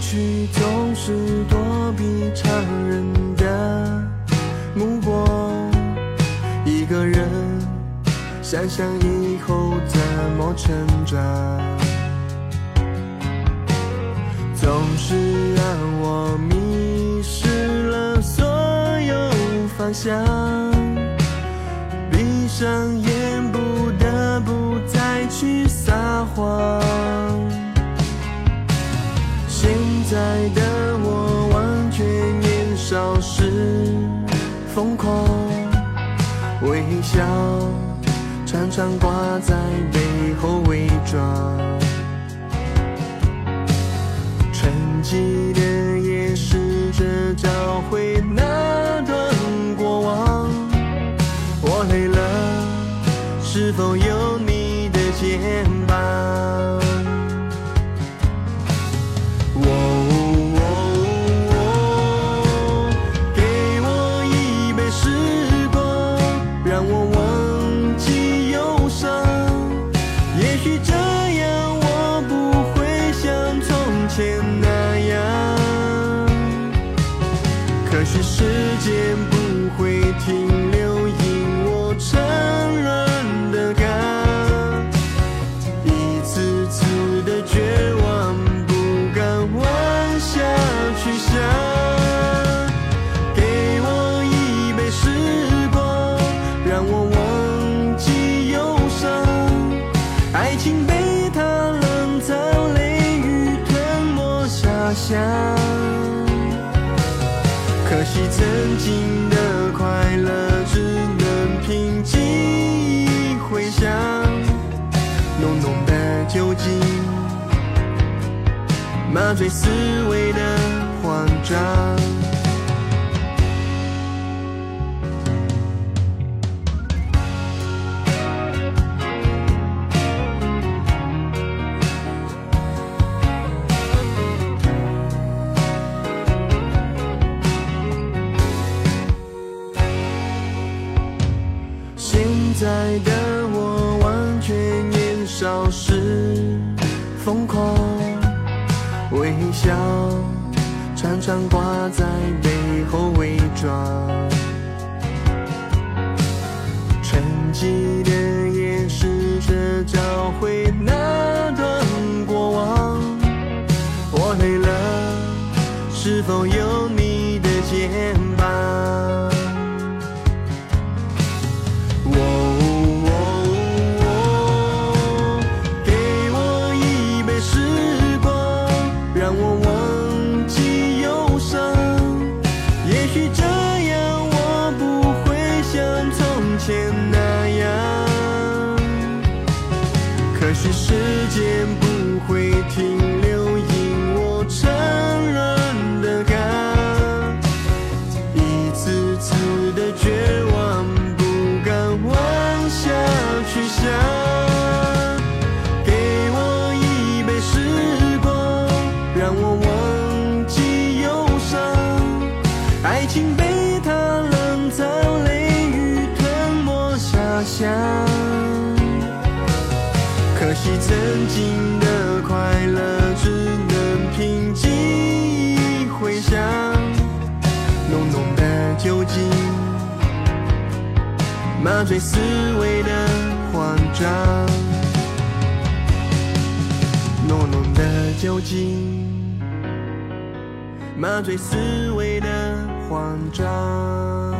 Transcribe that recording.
去总是躲避常人的目光，一个人想想以后怎么成长，总是让我迷失了所有方向，闭上眼不得不再去撒谎。疯狂，微笑常常挂在背后伪装，沉寂的夜试着找回那段过往。我累了，是否有天那样，可是时间不会停留，因我沉沦的感。一次次的绝望，不敢往下去想。给我一杯时光，让我忘记忧伤。爱情可惜曾经的快乐，只能凭记忆回想。浓浓的酒精，麻醉思维的慌张。却年少时疯狂，微笑常常挂在背是时间不会停留，可惜曾经的快乐，只能凭记忆回想。浓浓的酒精，麻醉思维的慌张。浓浓的酒精，麻醉思维的慌张。